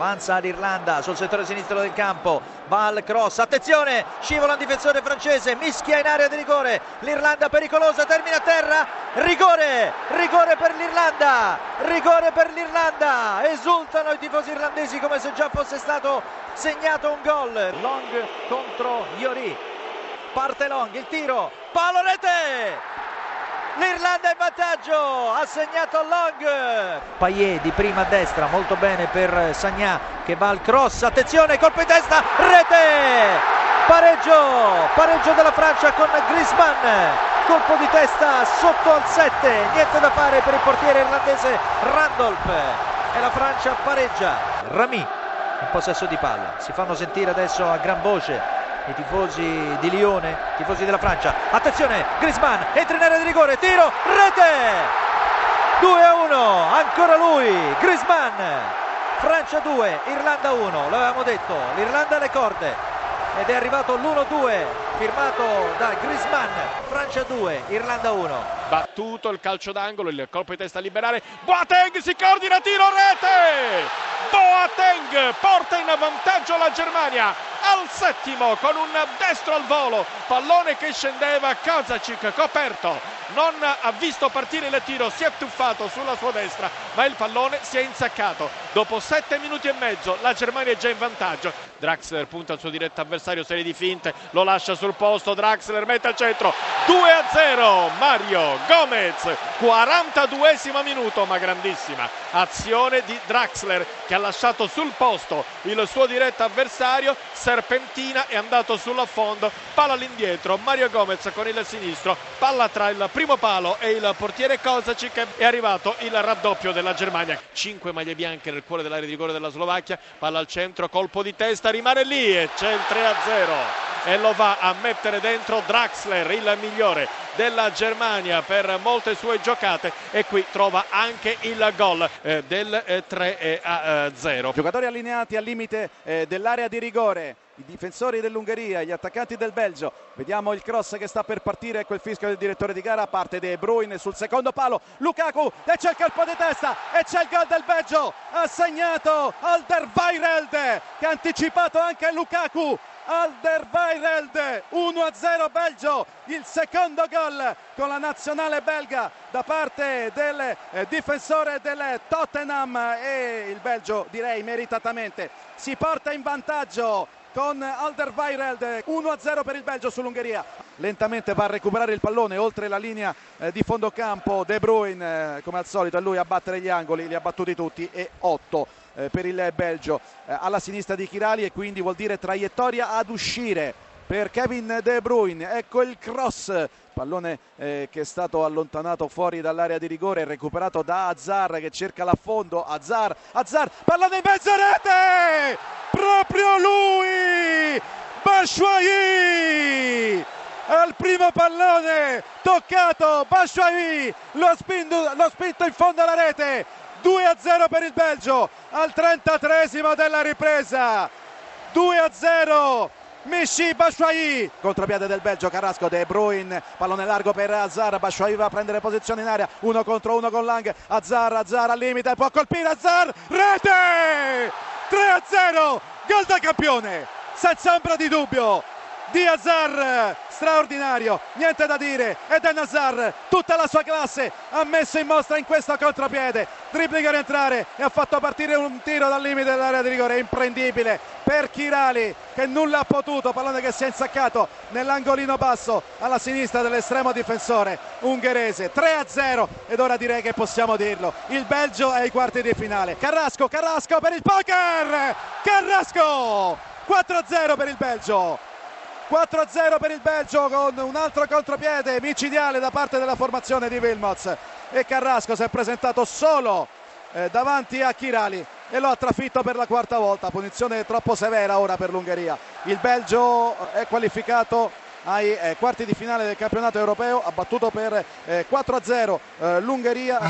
avanza l'Irlanda sul settore sinistro del campo. Va al cross attenzione scivola un difensore francese mischia in area di rigore. l'Irlanda pericolosa termina a terra. Rigore rigore per l'Irlanda rigore per l'Irlanda. Esultano i tifosi irlandesi come se già fosse stato segnato un gol. Long contro Iori parte Long il tiro. Palo rete l'Irlanda in vantaggio ha segnato Long. Payet di prima a destra molto bene per Sagna che va al cross. Attenzione colpo in testa rete! Pareggio pareggio della Francia con Griezmann. Colpo di testa sotto al 7 niente da fare per il portiere irlandese Randolph. E la Francia pareggia. Rami in possesso di palla. Si fanno sentire adesso a gran voce i tifosi di Lione, tifosi della Francia. Attenzione, Grisman entra in area di rigore, tiro, rete! 2 a 1, ancora lui, Grisman. Francia 2, Irlanda 1, l'avevamo detto, l'Irlanda alle corde. Ed è arrivato l'1-2 firmato da Grisman, Francia 2, Irlanda 1. Battuto il calcio d'angolo, il colpo di testa a liberare. Boateng si coordina, tiro, rete! Boateng porta in vantaggio la Germania al settimo con un destro al volo, pallone che scendeva, Kazacic coperto, non ha visto partire il tiro, si è tuffato sulla sua destra, ma il pallone si è insaccato. Dopo sette minuti e mezzo la Germania è già in vantaggio. Draxler punta il suo diretto avversario, serie di finte, lo lascia sul posto, Draxler mette al centro, 2 a 0, Mario Gomez, 42 minuto, ma grandissima azione di Draxler che ha lasciato sul posto il suo diretto avversario, serpentina è andato sull'affondo, palla all'indietro, Mario Gomez con il sinistro, palla tra il primo palo e il portiere Kozacic è arrivato il raddoppio della Germania. 5 maglie bianche nel cuore dell'area di rigore della Slovacchia, palla al centro, colpo di testa, rimane lì e c'è il 3 a 0 e lo va a mettere dentro Draxler, il migliore della Germania per molte sue giocate e qui trova anche il gol eh, del eh, 3 eh, a 0. Eh, Giocatori allineati al limite eh, dell'area di rigore i difensori dell'Ungheria, gli attaccanti del Belgio. Vediamo il cross che sta per partire, quel fischio del direttore di gara, parte De Bruyne sul secondo palo, Lukaku e c'è il colpo di testa e c'è il gol del Belgio, ha segnato Alderweireld che ha anticipato anche Lukaku. Alderweireld 1-0 Belgio il secondo gol con la nazionale belga da parte del eh, difensore del Tottenham e il Belgio direi meritatamente. Si porta in vantaggio con Alderweireld 1-0 per il Belgio sull'Ungheria. Lentamente va a recuperare il pallone oltre la linea eh, di fondo campo. De Bruyne eh, come al solito è lui a battere gli angoli li ha battuti tutti e 8 eh, per il Belgio. Alla sinistra di Chirali e quindi vuol dire traiettoria ad uscire per Kevin De Bruyne. Ecco il cross pallone eh, che è stato allontanato fuori dall'area di rigore recuperato da Azzar che cerca l'affondo. Azzar, Azzar pallone in mezzo rete! Proprio lui! Bashuayi al primo pallone toccato. Bashuayi lo, lo spinto in fondo alla rete. 2 a 0 per il Belgio al 33 della ripresa. 2 a 0 Michi Bashuayi contropiede del Belgio Carrasco De Bruyne. Pallone largo per Azar Bashuayi va a prendere posizione in area. Uno contro uno con Lang. Azar Azar al limite. Può colpire Azar rete! 3 a 0 gol da campione. Senza ombra di dubbio. Di Azar straordinario, niente da dire ed è Nazar, tutta la sua classe ha messo in mostra in questo contropiede, dribbling a rientrare e ha fatto partire un tiro dal limite dell'area di rigore, imprendibile per Chirali che nulla ha potuto, pallone che si è insaccato nell'angolino basso alla sinistra dell'estremo difensore ungherese, 3 a 0 ed ora direi che possiamo dirlo, il Belgio è ai quarti di finale, Carrasco, Carrasco per il poker, Carrasco! 4 a 0 per il Belgio 4-0 per il Belgio con un altro contropiede micidiale da parte della formazione di Wilmots e Carrasco si è presentato solo eh, davanti a Chirali e lo ha trafitto per la quarta volta, punizione troppo severa ora per l'Ungheria. Il Belgio è qualificato ai eh, quarti di finale del campionato europeo, ha battuto per eh, 4-0 eh, l'Ungheria.